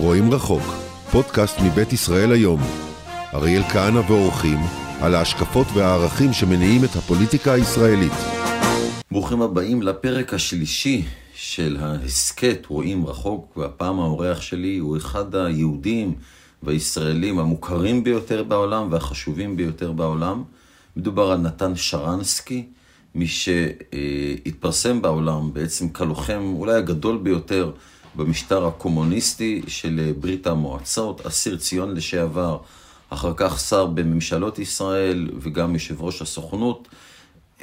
רואים רחוק, פודקאסט מבית ישראל היום. אריאל כהנא ואורחים על ההשקפות והערכים שמניעים את הפוליטיקה הישראלית. ברוכים הבאים לפרק השלישי של ההסכת רואים רחוק, והפעם האורח שלי הוא אחד היהודים והישראלים המוכרים ביותר בעולם והחשובים ביותר בעולם. מדובר על נתן שרנסקי, מי שהתפרסם בעולם בעצם כלוחם אולי הגדול ביותר במשטר הקומוניסטי של ברית המועצות, אסיר ציון לשעבר, אחר כך שר בממשלות ישראל וגם יושב ראש הסוכנות.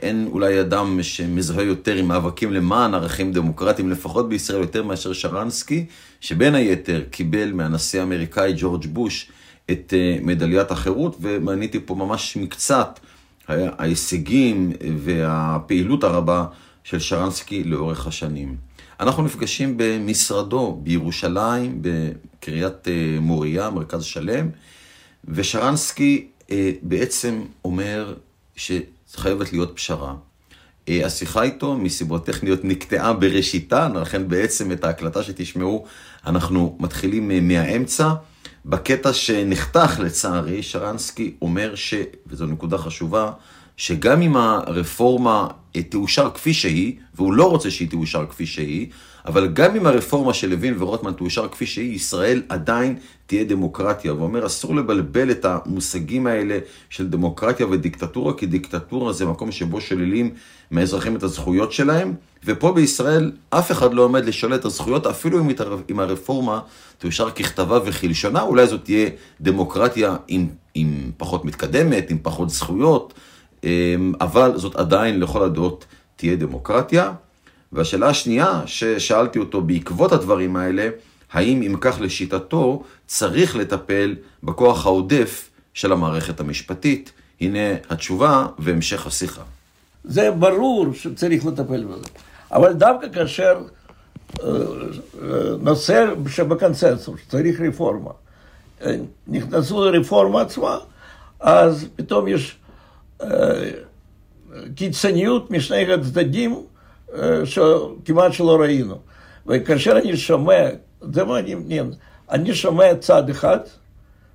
אין אולי אדם שמזוהה יותר עם מאבקים למען ערכים דמוקרטיים, לפחות בישראל, יותר מאשר שרנסקי, שבין היתר קיבל מהנשיא האמריקאי ג'ורג' בוש את אה, מדליית החירות, ומניתי פה ממש מקצת ההישגים והפעילות הרבה של שרנסקי לאורך השנים. אנחנו נפגשים במשרדו בירושלים, בקריית אה, מוריה, מרכז שלם, ושרנסקי אה, בעצם אומר שחייבת להיות פשרה. אה, השיחה איתו, מסיבות טכניות, נקטעה בראשיתה, לכן בעצם את ההקלטה שתשמעו, אנחנו מתחילים מהאמצע. בקטע שנחתך לצערי, שרנסקי אומר ש, וזו נקודה חשובה, שגם אם הרפורמה תאושר כפי שהיא, והוא לא רוצה שהיא תאושר כפי שהיא, אבל גם אם הרפורמה של לוין ורוטמן תאושר כפי שהיא, ישראל עדיין תהיה דמוקרטיה. והוא אומר, אסור לבלבל את המושגים האלה של דמוקרטיה ודיקטטורה, כי דיקטטורה זה מקום שבו שוללים מהאזרחים את הזכויות שלהם, ופה בישראל אף אחד לא עומד לשלט את הזכויות, אפילו אם, אם הרפורמה תאושר ככתבה וכלשונה, אולי זאת תהיה דמוקרטיה עם, עם פחות מתקדמת, עם פחות זכויות. אמ, אבל זאת עדיין לכל הדעות תהיה דמוקרטיה. והשאלה השנייה ששאלתי אותו בעקבות הדברים האלה, האם אם כך לשיטתו צריך לטפל בכוח העודף של המערכת המשפטית? הנה התשובה והמשך השיחה. זה ברור שצריך לטפל בזה, אבל דווקא כאשר אה, אה, נושא שבקונסנזוס, צריך רפורמה, אה, נכנסו לרפורמה עצמה, אז פתאום יש קיצוניות משני הצדדים שכמעט שלא ראינו. וכאשר אני שומע, זה מעניין, אני שומע צד אחד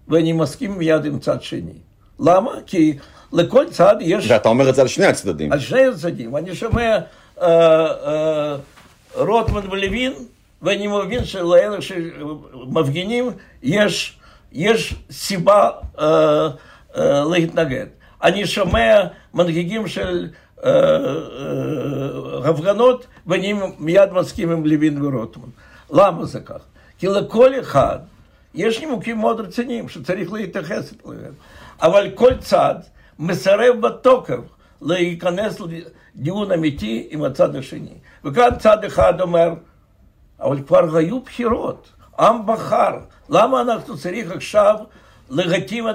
ואני מסכים מיד עם צד שני. למה? כי לכל צד יש... ואתה אומר את זה על שני הצדדים. על שני הצדדים. אני שומע uh, uh, רוטמן ולוין, ואני מבין שלאלה שמפגינים יש, יש סיבה uh, uh, להתנגד. אני שומע מנהיגים של אה, אה, הפגנות, ואני מיד מסכים עם לוין ורוטמן. למה זה כך? כי לכל אחד יש נימוקים מאוד רציניים שצריך להתייחס אליהם, אבל כל צד מסרב בתוקף להיכנס לדיון אמיתי עם הצד השני. וכאן צד אחד אומר, אבל כבר היו בחירות, עם בחר, למה אנחנו צריכים עכשיו להתאים את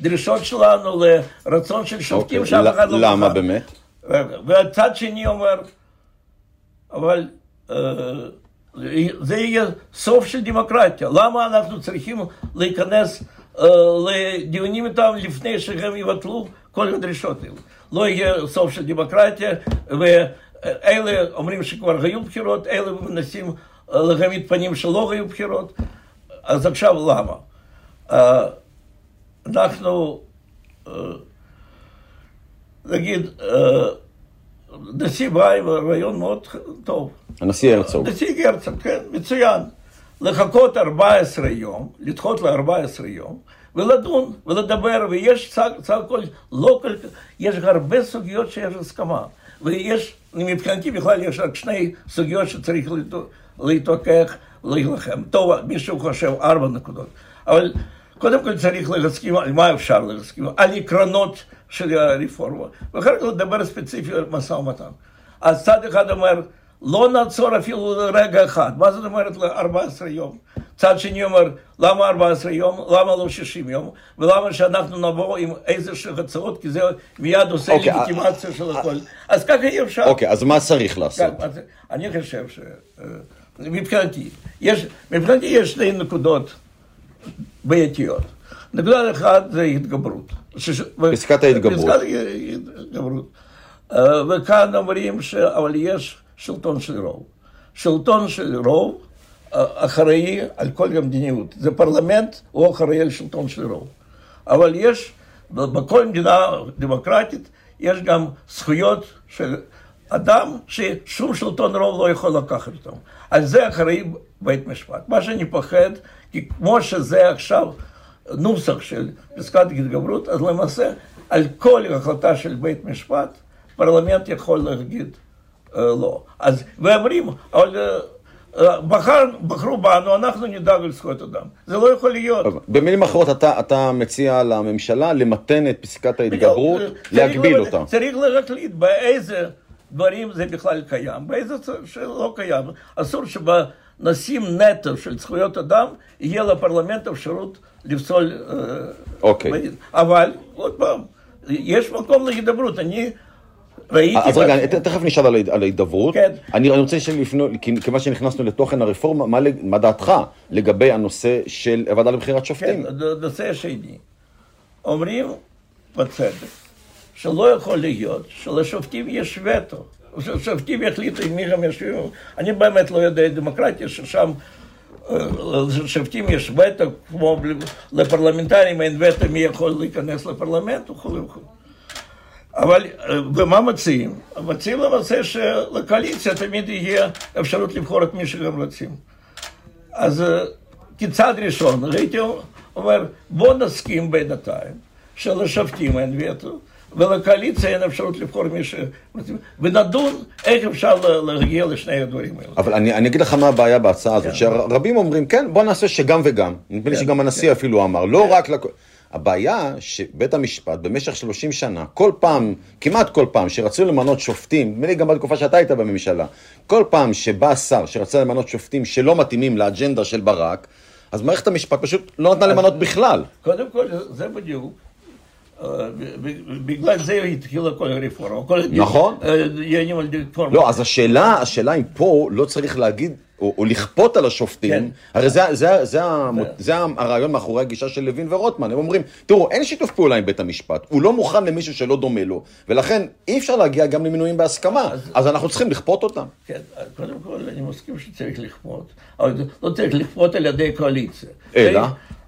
הדרישות שלנו לרצון של שופטים okay. שאף אחד לא בחר. למה באמת? והצד שני אומר, אבל אה, זה יהיה סוף של דמוקרטיה. למה אנחנו צריכים להיכנס אה, לדיונים איתם לפני שהם יבטלו כל הדרישות האלה? לא יהיה סוף של דמוקרטיה, ואלה אומרים שכבר היו בחירות, אלה מנסים להעמיד פנים שלא היו בחירות. אז עכשיו למה? אנחנו, נגיד, נשיא בא עם רעיון מאוד טוב. הנשיא הרצוג. נשיא הרצוג, כן, מצוין. לחכות 14 יום, לדחות ל-14 יום, ולדון ולדבר, ויש סך הכל, לא כל כך, יש הרבה סוגיות שיש הסכמה. ויש, מבחינתי בכלל יש רק שני סוגיות שצריך להתווכח, להילחם. טוב, מישהו חושב ארבע נקודות. אבל קודם כל צריך להסכים על מה אפשר להסכים, על עקרונות של הרפורמה, ואחר כך לדבר ספציפי על משא ומתן. אז צד אחד אומר, לא נעצור אפילו לרגע אחד, מה זאת אומרת ל-14 יום? צד שני אומר, למה 14 יום? למה לא 60 יום? ולמה שאנחנו נבוא עם איזשהו הצעות, כי זה מיד עושה okay, אוקיי, לגיטימציה של הכל. אז ככה אי אפשר. אוקיי, אז מה צריך לעשות? אני חושב ש... מבחינתי, יש, מבחינתי יש שתי נקודות. בעייתיות. נקודה אחת זה התגברות. פסקת ההתגברות. פסקת ההתגברות. וכאן אומרים, ש... אבל יש שלטון של רוב. שלטון של רוב אחראי על כל המדיניות. זה פרלמנט, הוא אחראי על שלטון של רוב. אבל יש, בכל מדינה דמוקרטית, יש גם זכויות של אדם ששום שלטון רוב לא יכול לקחת אותם. על זה אחראי בית משפט. מה שאני פוחד, כי כמו שזה עכשיו נוסח של פסקת התגברות, אז למעשה על כל החלטה של בית משפט, פרלמנט יכול להגיד אה, לא. אז, ואומרים, אבל אה, בחר, בחרו בנו, אנחנו נדאג לזכויות אדם. זה לא יכול להיות. במילים אחרות, אתה, אתה מציע לממשלה למתן את פסקת ההתגברות, להגביל אותה. צריך להחליט באיזה דברים זה בכלל קיים, באיזה שלא קיים. אסור שבנשים נטו של זכויות אדם, יהיה לפרלמנט אפשרות לפסול... אוקיי. אבל, עוד פעם, יש מקום להידברות. אני... ראיתי... אז רגע, תכף נשאל על ההידברות. כן. אני רוצה לפנות, כיוון שנכנסנו לתוכן הרפורמה, מה דעתך לגבי הנושא של הוועדה לבחירת שופטים? כן, הנושא השני. אומרים בצדק, שלא יכול להיות שלשופטים יש וטו. שופטים יחליטו עם מי הם יושבים. אני באמת לא יודע דמוקרטיה ששם לשופטים יש וטו, כמו לפרלמנטרים אין וטו מי יכול להיכנס לפרלמנט וכו' וכו'. אבל, ומה מציעים? מציעים למעשה שלקואליציה תמיד יהיה אפשרות לבחור את מי שגם רוצים. אז כצעד ראשון, הייתי אומר, בוא נסכים בינתיים שלשופטים אין וטו, ולקואליציה אין אפשרות לבחור מי ש... ונדון איך אפשר להגיע לשני הדברים האלה. אבל אני, אני אגיד לך מה הבעיה בהצעה הזאת, כן. שרבים אומרים, כן, בוא נעשה שגם וגם. נדמה לי כן, שגם הנשיא כן. אפילו אמר, לא רק... לק... הבעיה שבית המשפט במשך 30 שנה, כל פעם, כמעט כל פעם, שרצו למנות שופטים, נדמה לי גם בתקופה שאתה היית בממשלה, כל פעם שבא שר שרצה למנות שופטים שלא מתאימים לאג'נדה של ברק, אז מערכת המשפט פשוט לא נתנה למנות בכלל. קודם כל, זה בדיוק. בגלל זה התחילה כל הרפורמה. נכון. אה, לא, אז השאלה, השאלה אם פה לא צריך להגיד או, או לכפות על השופטים, כן. הרי זה, זה, זה, זה, זה הרעיון מאחורי הגישה של לוין ורוטמן, הם אומרים, תראו, אין שיתוף פעולה עם בית המשפט, הוא לא מוכן למישהו שלא דומה לו, ולכן אי אפשר להגיע גם למינויים בהסכמה, אז, אז אנחנו צריכים לכפות אותם. כן, קודם כל אני מסכים שצריך לכפות, אבל לא צריך לכפות על ידי קואליציה. אלא?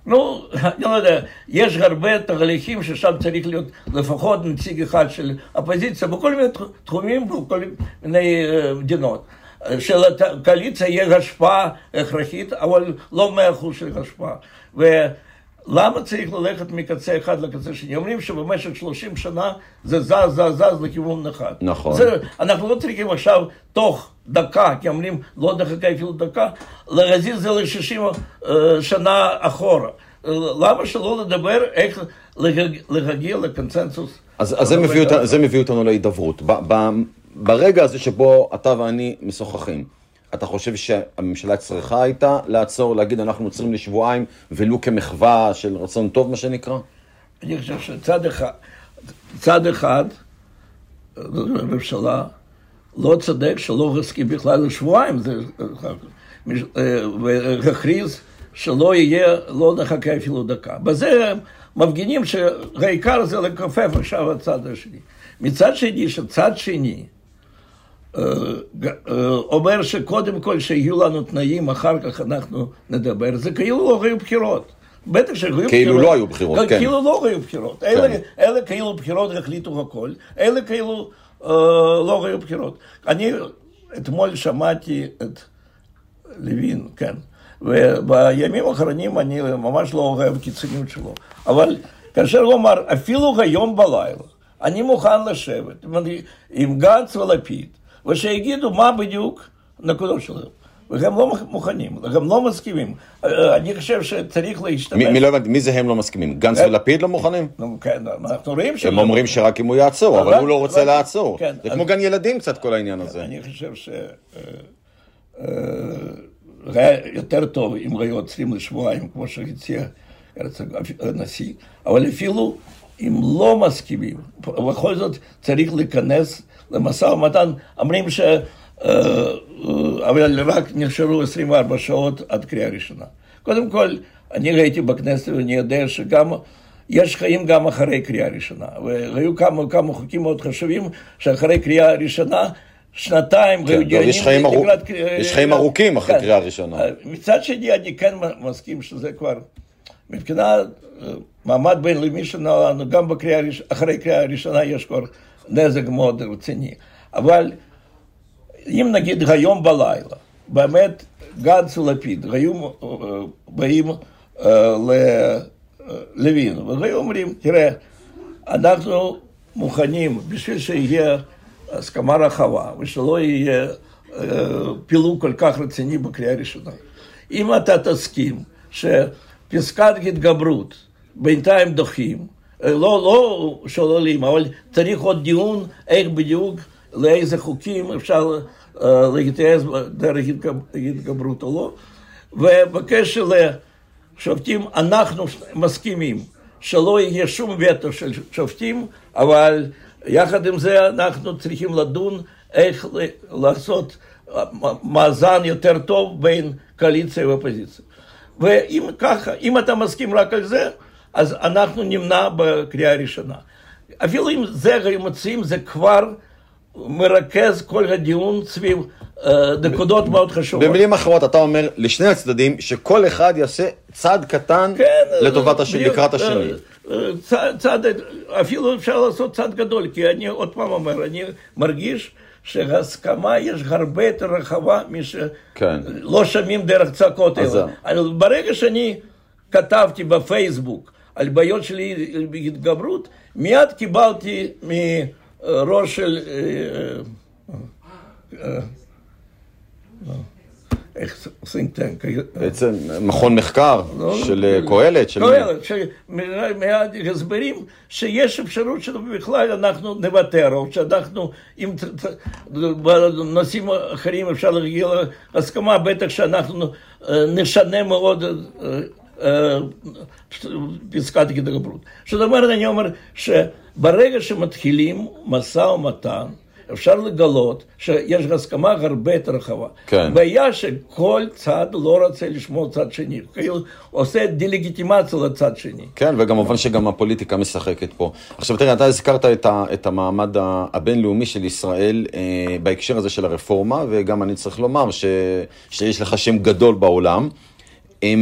נו, אני לא יודע, יש הרבה תהליכים ששם צריך להיות לפחות נציג אחד של אופוזיציה בכל מיני תחומים, בכל מיני אה, מדינות. שלקואליציה יהיה השפעה הכרחית, אבל לא מאה אחוז של השפעה. ולמה צריך ללכת מקצה אחד לקצה שני? אומרים שבמשך 30 שנה זה זז, זז, זז לכיוון אחד. נכון. זה, אנחנו לא צריכים עכשיו תוך דקה, כי אומרים לא נחכה אפילו דקה, להזיז את זה ל-60 uh, שנה אחורה. למה שלא לדבר איך להגיע לקונצנזוס? אז, אז זה, מביא אותנו, זה מביא אותנו להידברות. ברגע הזה שבו אתה ואני משוחחים, אתה חושב שהממשלה צריכה הייתה לעצור, להגיד אנחנו עוצרים לשבועיים, ולו כמחווה של רצון טוב, מה שנקרא? אני חושב שצד אחד, צד אחד, הממשלה לא צודק שלא הסכים בכלל לשבועיים, והכריז שלא יהיה, לא נחכה אפילו דקה. בזה הם מפגינים שהעיקר זה לכופף עכשיו הצד השני. מצד שני, שצד שני, אה, אה, אומר שקודם כל שיהיו לנו תנאים, אחר כך אנחנו נדבר, זה כאילו לא היו בחירות. בטח שהיו בחירות. כאילו לא היו בחירות, כן. כאילו לא היו בחירות. כן. אלה כאילו בחירות החליטו הכל, אלה כאילו אה, לא היו בחירות. אני אתמול שמעתי את לוין, כן, ובימים האחרונים אני ממש לא אוהב קיצוניות שלו, אבל כאשר הוא אמר, אפילו היום בלילה, אני מוכן לשבת עם גנץ ולפיד, ושיגידו מה בדיוק הנקודות שלהם. והם לא מוכנים, הם לא מסכימים. אני חושב שצריך להשתמש... מי, לא מי זה הם לא מסכימים? גנץ ולפיד לא מוכנים? כן, אנחנו רואים ש... הם אומרים שרק אם הוא יעצור, אבל הוא לא רוצה לעצור. כן, זה כמו גן ילדים קצת כל העניין הזה. אני חושב ש... היה יותר טוב אם היו עוצרים לשבועיים, כמו שהציע הנשיא, אבל אפילו אם לא מסכימים, בכל זאת צריך להיכנס למשא ומתן, אומרים ש... אה, אבל רק נשארו 24 שעות עד קריאה ראשונה. קודם כל, אני ראיתי בכנסת ואני יודע שגם, יש חיים גם אחרי קריאה ראשונה. והיו כמה, כמה חוקים מאוד חשובים שאחרי קריאה ראשונה, שנתיים, כן, והיו לא, יש חיים ארוכ- לקראת- יש חיים ארוכים אחרי כן. קריאה ראשונה. מצד שני, אני כן מסכים שזה כבר, מבחינת אה, מעמד בינלאומי שלנו, גם בקריאה, אחרי קריאה ראשונה יש כבר נזק מאוד רציני. אבל אם נגיד היום בלילה, באמת גנץ ולפיד היו אה, באים אה, ללוין, והיו אומרים, תראה, אנחנו מוכנים בשביל שיהיה הסכמה רחבה ושלא יהיה אה, פילוג כל כך רציני בקריאה ראשונה. אם אתה תסכים שפסקת התגברות בינתיים דוחים, אה, לא, לא שוללים, אבל צריך עוד דיון איך בדיוק, לאיזה חוקים אפשר אה, להתייעץ דרך התגב- התגברות או לא. ובקשר לשופטים, אנחנו מסכימים שלא יהיה שום וטו של שופטים, אבל יחד עם זה אנחנו צריכים לדון איך לעשות אה, מאזן יותר טוב בין קואליציה ואופוזיציה. ואם ככה, אם אתה מסכים רק על זה, אז אנחנו נמנע בקריאה הראשונה. אפילו אם זה היו מציעים, זה כבר מרכז כל הדיון סביב אה, נקודות מאוד חשובות. במילים אחרות, אתה אומר לשני הצדדים שכל אחד יעשה צעד קטן כן, לטובת השני, לקראת השני. אה, אה, צעד, צעד, אפילו אפשר לעשות צעד גדול, כי אני עוד פעם אומר, אני מרגיש שהסכמה יש הרבה יותר רחבה משלא כן. שומעים דרך צעקות אז ברגע שאני כתבתי בפייסבוק על בעיות שלי בהתגברות, מיד קיבלתי מראש של... אה, אה, אה, איך think tank, בעצם מכון מחקר לא, של אה, קהלת, של... קהלת, שמיד הסברים שיש אפשרות שבכלל אנחנו נוותר, או שאנחנו, אם בנושאים אחרים אפשר להגיע להסכמה, בטח שאנחנו נשנה מאוד פסקת התגברות. זאת אומרת, אני אומר שברגע שמתחילים משא ומתן, אפשר לגלות שיש הסכמה הרבה יותר רחבה. כן. בעיה שכל צד לא רוצה לשמוע צד שני, כאילו עושה דה-לגיטימציה לצד שני. כן, וכמובן שגם הפוליטיקה משחקת פה. עכשיו תראה, אתה הזכרת את, ה, את המעמד הבינלאומי של ישראל אה, בהקשר הזה של הרפורמה, וגם אני צריך לומר ש, שיש לך שם גדול בעולם. אה,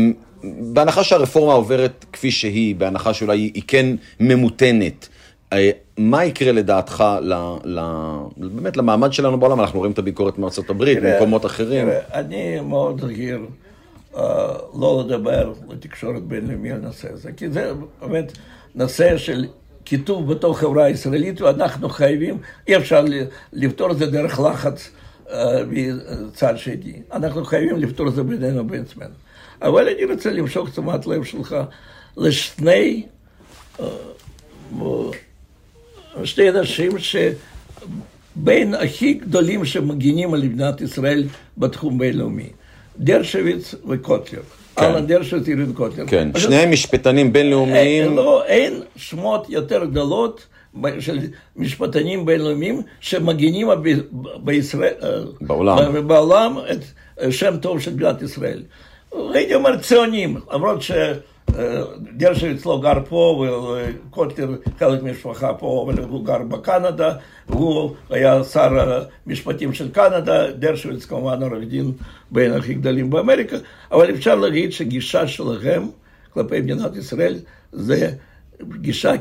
בהנחה שהרפורמה עוברת כפי שהיא, בהנחה שאולי היא, כן ממותנת, אה, מה יקרה לדעתך ל, ל, באמת למעמד שלנו בעולם? אנחנו רואים את הביקורת מארצות הברית, תראה, ממקומות אחרים. תראה, אני מאוד זהיר אה, לא לדבר לתקשורת בינלאומי על נושא הזה, כי זה באמת נושא של קיטוב בתוך חברה הישראלית, ואנחנו חייבים, אי אפשר לפתור את זה דרך לחץ אה, מצד שני. אנחנו חייבים לפתור את זה בינינו ובין עצמנו. אבל אני רוצה למשוך תשומת לב שלך לשני שני אנשים שבין הכי גדולים שמגינים על מדינת ישראל בתחום בינלאומי, דרשוויץ וקוטלר. כן. אלן דרשוויץ ואירין קוטלר. כן, אז שניהם משפטנים בינלאומיים. אין, לא, אין שמות יותר גדולות של משפטנים בינלאומיים שמגינים ב- בישראל, אה, בעולם. בעולם את אה, שם טוב של מדינת ישראל. הייתי אומר ציונים, למרות שדרשוויץ לא גר פה וקוטלר חלק מהמשפחה פה, אבל הוא גר בקנדה, הוא היה שר המשפטים של קנדה, דרשוויץ כמובן עורך דין בין הכי גדולים באמריקה, אבל אפשר להגיד שגישה שלכם כלפי מדינת ישראל זה גישה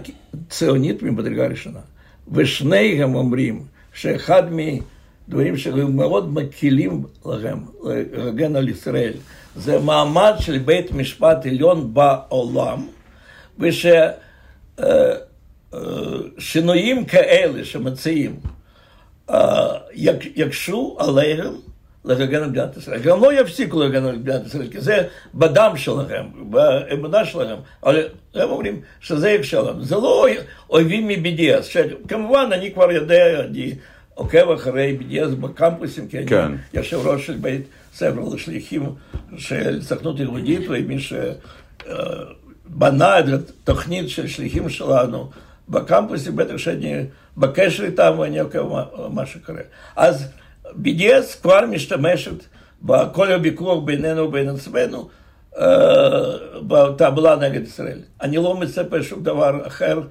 ציונית ממדרגה ראשונה. ושניהם אומרים שאחד מדברים שהם מאוד מקלים לכם להגן על ישראל, זה מעמד של בית משפט עליון בעולם, וששינויים כאלה שמציעים אה, יק- יקשו עליהם להגן על מדינת ישראל. גם לא יפסיקו להגן על מדינת ישראל, כי זה בדם שלכם, באמונה שלכם. אבל הם אומרים שזה יקשה לנו. זה לא אויבים מ-BDS, שכמובן אני כבר יודע, אני עוקב אחרי BDS בקמפוסים, כי אני כן. יושב ראש של בית ספר לשליחים של סוכנות יהודית, ומי שבנה את התוכנית של שליחים שלנו בקמפוסים, בטח שאני בקשר איתם ואני עוקב מה, מה שקורה. אז BDS כבר משתמשת בכל הוויכוח בינינו ובין עצמנו אה, בתעמולה נגד ישראל. אני לא מצפה שום דבר אחר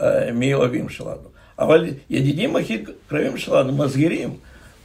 אה, מאוהבים שלנו. אבל ידידים הכי קרובים שלנו מזהירים.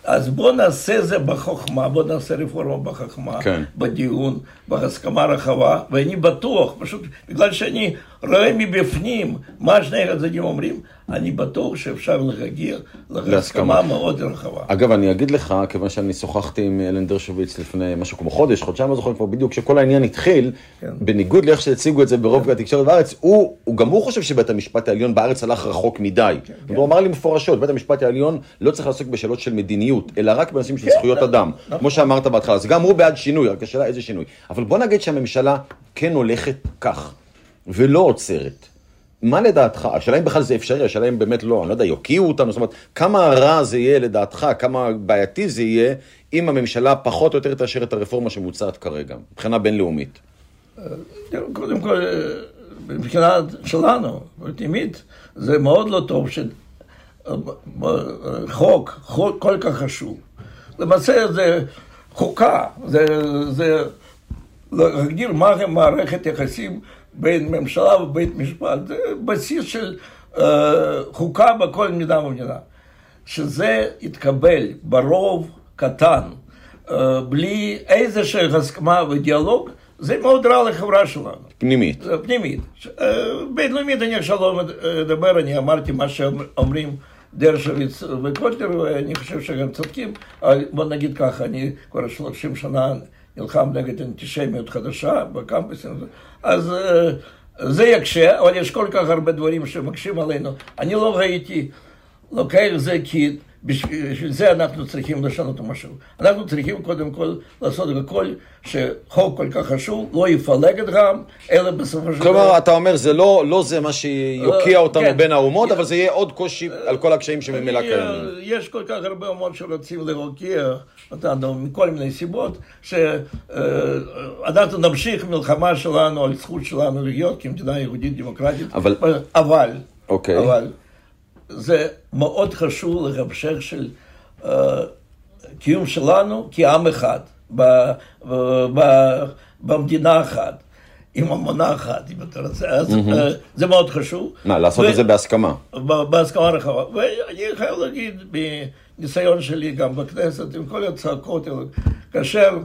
אז בוא נעשה זה בחוכמה, בוא נעשה רפורמה בחוכמה, כן. בדיון, בהסכמה רחבה, ואני בטוח, פשוט בגלל שאני רואה מבפנים מה שני הצדדים אומרים, אני בטוח שאפשר להגיע להסכמה. מאוד רחבה. אגב, אני אגיד לך, כיוון שאני שוחחתי עם אלן דרשוביץ לפני משהו כמו חודש, חודשיים, לא זוכר כבר בדיוק, כשכל העניין התחיל, כן. בניגוד לאיך שהציגו את זה ברוב התקשורת בארץ, הוא, הוא גם הוא חושב שבית המשפט העליון בארץ הלך רחוק מדי. כן, הוא אמר לי מפורשות, בית המשפט העליון לא צריך לעסוק בשאלות של מדיניות, אלא רק בנושאים של כן, זכויות נכון, אדם. נכון. כמו שאמרת בהתחלה, אז גם הוא בעד שינוי, רק השאלה איזה שינוי. אבל בוא נגיד שהממשלה כן הולכת כך, ולא עוצרת. מה לדעתך, השאלה אם בכלל זה אפשרי, השאלה אם באמת לא, אני לא יודע, יוקיעו אותנו, זאת אומרת, כמה רע זה יהיה לדעתך, כמה בעייתי זה יהיה, אם הממשלה פחות או יותר תאשר את הרפורמה שמוצעת כרגע, מבחינה בינלאומית. קודם כל, מבחינה שלנו, פנימית, זה מאוד לא טוב שחוק, חוק כל כך חשוב. למעשה זה חוקה, זה, זה להגדיר מהי מערכת יחסים בין ממשלה ובית משפט, זה בסיס של uh, חוקה בכל מדינה ומדינה. שזה יתקבל ברוב קטן, uh, בלי איזושהי הסכמה ודיאלוג, זה מאוד רע לחברה שלנו. פנימית. פנימית. אה, בינלאומית אני עכשיו לא מדבר, אני אמרתי מה שאומרים דרשוביץ וקוטלר, ואני חושב שגם צודקים, אבל בוא נגיד ככה, אני כבר 30 שנה נלחם נגד אנטישמיות חדשה בקמפוסים, אז אה, זה יקשה, אבל יש כל כך הרבה דברים שמקשים עלינו. אני לא ראיתי, לוקח זה כי בשביל זה אנחנו צריכים לשנות משהו. אנחנו צריכים קודם כל לעשות הכל שחוק כל כך חשוב לא יפלג את העם, אלא בסופו של דבר... כלומר, אתה אומר, זה לא, לא זה מה שיוקיע אה, אותנו כן. בין האומות, אבל זה יהיה עוד קושי על כל הקשיים שממילא קיימים. אה, יש כל כך הרבה אומות שרוצים להוקיע אותנו מכל מיני סיבות, שאנחנו נמשיך מלחמה שלנו על זכות שלנו להיות כמדינה יהודית דמוקרטית, אבל- אבל, אוקיי. אבל זה מאוד חשוב להמשך של אה, קיום שלנו כעם אחד, ב, ב, ב, במדינה אחת. עם אמונה אחת, אם אתה רוצה, אז אה, זה מאוד חשוב. מה, לעשות את זה בהסכמה. ב- בהסכמה רחבה. ואני חייב להגיד, בניסיון שלי גם בכנסת, עם כל הצעקות, כאשר,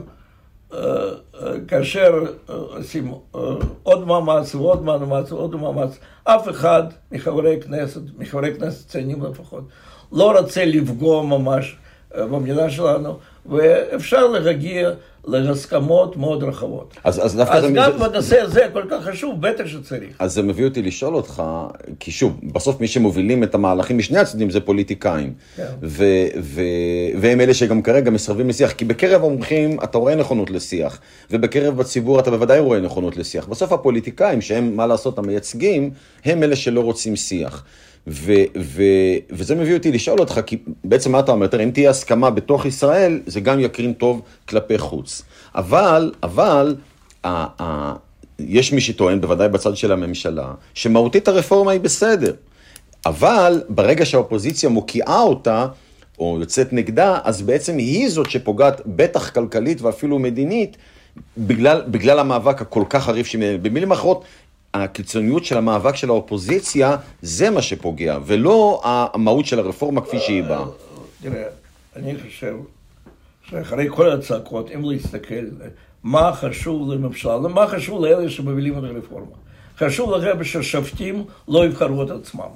כאשר אה, עושים אה, עוד מאמץ ועוד מאמץ ועוד מאמץ, אף אחד מחברי כנסת, מחברי כנסת ציינים לפחות, לא רוצה לפגוע ממש אה, במדינה שלנו, ואפשר להגיע להסכמות מאוד רחבות. אז, אז דווקא אז. גם זה- בנושא הזה כל כך חשוב, בטח שצריך. אז זה מביא אותי לשאול אותך, כי שוב, בסוף מי שמובילים את המהלכים משני הצדדים זה פוליטיקאים. כן. ו- ו- והם אלה שגם כרגע מסרבים לשיח, כי בקרב המומחים אתה רואה נכונות לשיח, ובקרב בציבור אתה בוודאי רואה נכונות לשיח. בסוף הפוליטיקאים, שהם, מה לעשות, המייצגים, הם אלה שלא רוצים שיח. ו- ו- וזה מביא אותי לשאול אותך, כי בעצם מה אתה אומר? תראה, אם תהיה הסכמה בתוך ישראל, זה גם יקרין טוב כלפי חוץ. אבל, אבל, ה- ה- יש מי שטוען, בוודאי בצד של הממשלה, שמהותית הרפורמה היא בסדר. אבל ברגע שהאופוזיציה מוקיעה אותה, או יוצאת נגדה, אז בעצם היא זאת שפוגעת, בטח כלכלית ואפילו מדינית, בגלל, בגלל המאבק הכל כך חריף שמנהל. במילים אחרות, הקיצוניות של המאבק של האופוזיציה, זה מה שפוגע, ולא המהות של הרפורמה כפי שהיא באה. תראה, אני חושב שאחרי כל הצעקות, אם להסתכל מה חשוב לממשלה, מה חשוב לאלה שמובילים את הרפורמה. חשוב לכם ששופטים לא יבחרו את עצמם.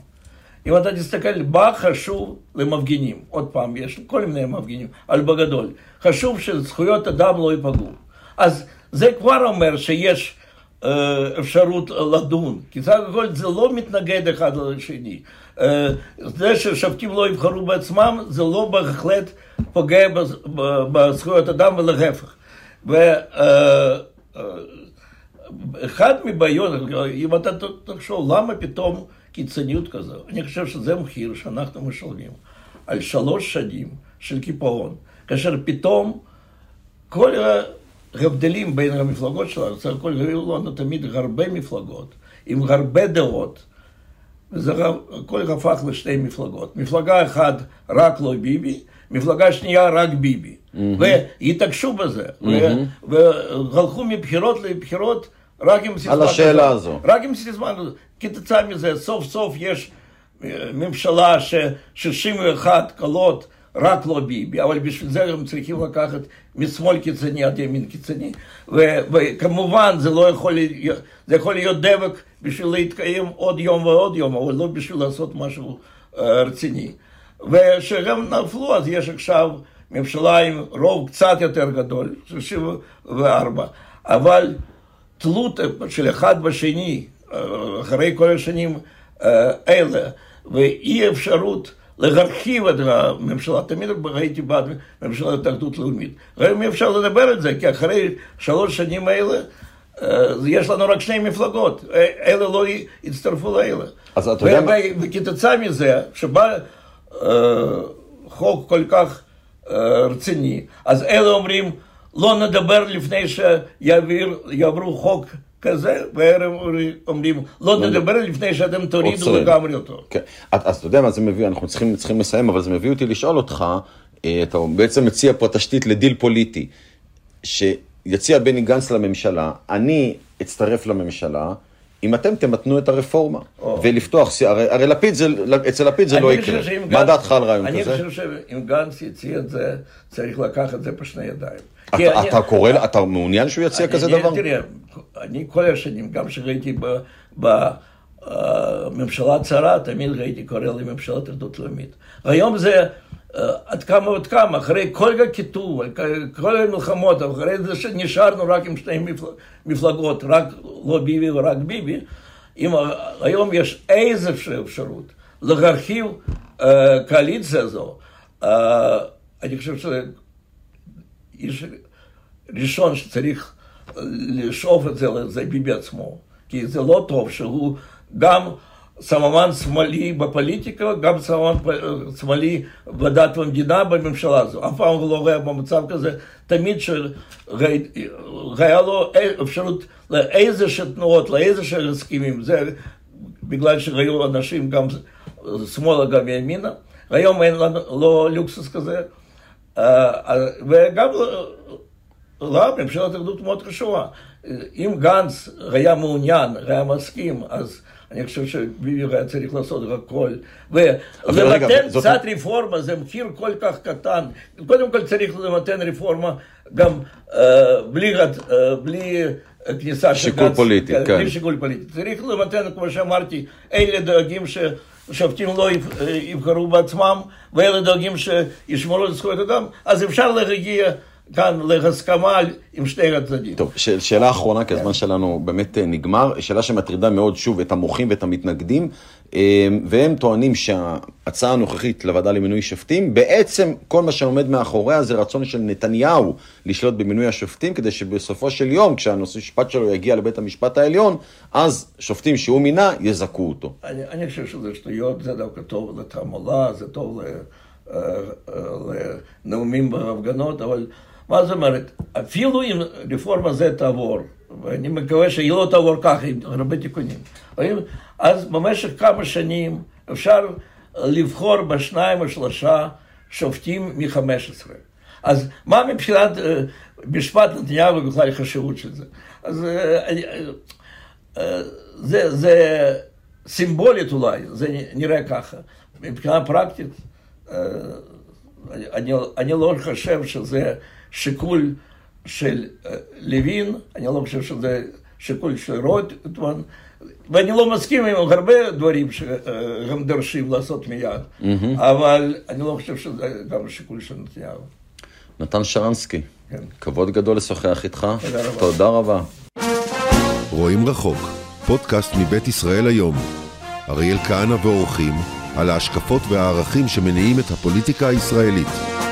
אם אתה תסתכל, מה חשוב למפגינים, עוד פעם, יש כל מיני מפגינים, אבל בגדול, חשוב שזכויות אדם לא ייפגעו. אז זה כבר אומר שיש אפשרות לדון, כי סך הכל זה לא מתנגד אחד לשני. אה, זה ששופטים לא יבחרו בעצמם, זה לא בהחלט פוגע בזכויות אדם ולהפך. ואחד מבעיות, אם אתה תחשוב, למה פתאום קיצוניות כזו? אני חושב שזה מחיר שאנחנו משלמים על שלוש שנים של קיפאון, כאשר פתאום כל ההבדלים בין המפלגות שלנו, סך הכל היו לנו תמיד הרבה מפלגות, עם הרבה דעות, וזה הכל הפך לשתי מפלגות. מפלגה אחת רק לא ביבי, מפלגה שנייה רק ביבי. והתעקשו בזה, ו- והלכו מבחירות לבחירות רק עם סיסמה על השאלה כזאת. הזו. רק עם סיסמה. כתוצאה מזה, סוף סוף יש אה, ממשלה ש-61 קולות רק לא ביבי, אבל בשביל זה הם צריכים לקחת משמאל קיצוני עד ימין קיצוני, וכמובן זה לא יכול להיות, זה יכול להיות דבק בשביל להתקיים עוד יום ועוד יום, אבל לא בשביל לעשות משהו uh, רציני. וכשהם נפלו, אז יש עכשיו ממשלה עם רוב קצת יותר גדול, 34, אבל תלות של אחד בשני, אחרי כל השנים האלה, ואי אפשרות להרחיב את הממשלה, תמיד הייתי בעד ממשלת התאחדות לאומית. היום אי אפשר לדבר על זה, כי אחרי שלוש שנים האלה, יש לנו רק שני מפלגות, אלה לא יצטרפו לאלה. אז אתה יודע מה... וכתוצאה מזה, שבא חוק כל כך רציני, אז אלה אומרים, לא נדבר לפני שיעברו חוק כזה, וערב אומרים, לא נדבר לפני שאתם תורידו לגמרי אותו. כן. אז אתה יודע מה זה מביא, אנחנו צריכים, צריכים לסיים, אבל זה מביא אותי לשאול אותך, אתה בעצם מציע פה תשתית לדיל פוליטי, שיציע בני גנץ לממשלה, אני אצטרף לממשלה, אם אתם תמתנו את הרפורמה, או. ולפתוח, הרי, הרי לפיד זה, אצל לפיד זה לא יקרה. מה דעתך על רעיון אני כזה? אני חושב שאם גנץ יציע את זה, צריך לקחת את זה בשני ידיים. אתה, אני, אתה קורא, אני, אתה מעוניין שהוא יציע כזה אני, דבר? תראה, אני כל השנים, גם כשראיתי בממשלה הצרה, תמיד ראיתי קורא לממשלת אחדות לאומית. היום זה עד כמה ועד כמה, אחרי כל הקיטוב, כל המלחמות, אחרי זה שנשארנו רק עם שתי מפלגות, רק לא ביבי ורק ביבי, אם היום יש איזושהי אפשרות להרחיב קואליציה הזו, אני חושב שזה איש ראשון שצריך לשאוף את זה לזה ביבי עצמו, כי זה לא טוב שהוא גם סממן שמאלי בפוליטיקה, גם סממן שמאלי בדת ומדינה בממשלה הזו. אף פעם הוא לא היה במצב כזה, תמיד שהיה לו אפשרות לאיזה תנועות, לאיזה הסכימים, זה בגלל שהיו אנשים גם שמאלה גם ימינה, היום אין לנו לא לוקסוס כזה, וגם לא, ממשלת אחדות מאוד חשובה. אם גנץ היה מעוניין, היה מסכים, אז אני חושב שביבי היה צריך לעשות הכל. ולמתן קצת רפורמה זה מחיר כל כך קטן. קודם כל צריך למתן רפורמה גם בלי, בלי כניסה של גנץ. שיקול פוליטי, כן. בלי שיקול פוליטי. צריך למתן, כמו שאמרתי, אלה דואגים ש... שופטים לא יבחרו בעצמם, ואלה דואגים שישמרו על זכויות אדם, אז אפשר להגיע כאן להסכמה עם שני הצדדים. טוב, שאלה אחרונה, כי הזמן שלנו באמת נגמר, שאלה שמטרידה מאוד שוב את המוחים ואת המתנגדים, והם טוענים שההצעה הנוכחית לוועדה למינוי שופטים, בעצם כל מה שעומד מאחוריה זה רצון של נתניהו לשלוט במינוי השופטים, כדי שבסופו של יום, כשהנושא המשפט שלו יגיע לבית המשפט העליון, אז שופטים שהוא מינה יזכו אותו. אני, אני חושב שזה שטויות, זה דווקא טוב לתעמולה, זה טוב לנאומים בהפגנות, אבל... מה זאת אומרת? אפילו אם רפורמה זה תעבור, ואני מקווה שהיא לא תעבור ככה, עם הרבה תיקונים, אז במשך כמה שנים אפשר לבחור בשניים או שלושה שופטים מ-15. אז מה מבחינת משפט נתניהו בכלל החשיבות של זה? אז זה, זה סימבולית אולי, זה נראה ככה. מבחינה פרקטית, אני, אני לא חושב שזה שיקול של לוין, אני לא חושב שזה שיקול של רוטמן, ואני לא מסכים עם הרבה דברים שהם דורשים לעשות מיד, mm-hmm. אבל אני לא חושב שזה גם שיקול של נתניהו. נתן שרנסקי, כן. כבוד גדול לשוחח איתך. תודה רבה. תודה רבה. רואים רחוק, פודקאסט מבית ישראל היום. אריאל כהנא ואורחים על ההשקפות והערכים שמניעים את הפוליטיקה הישראלית.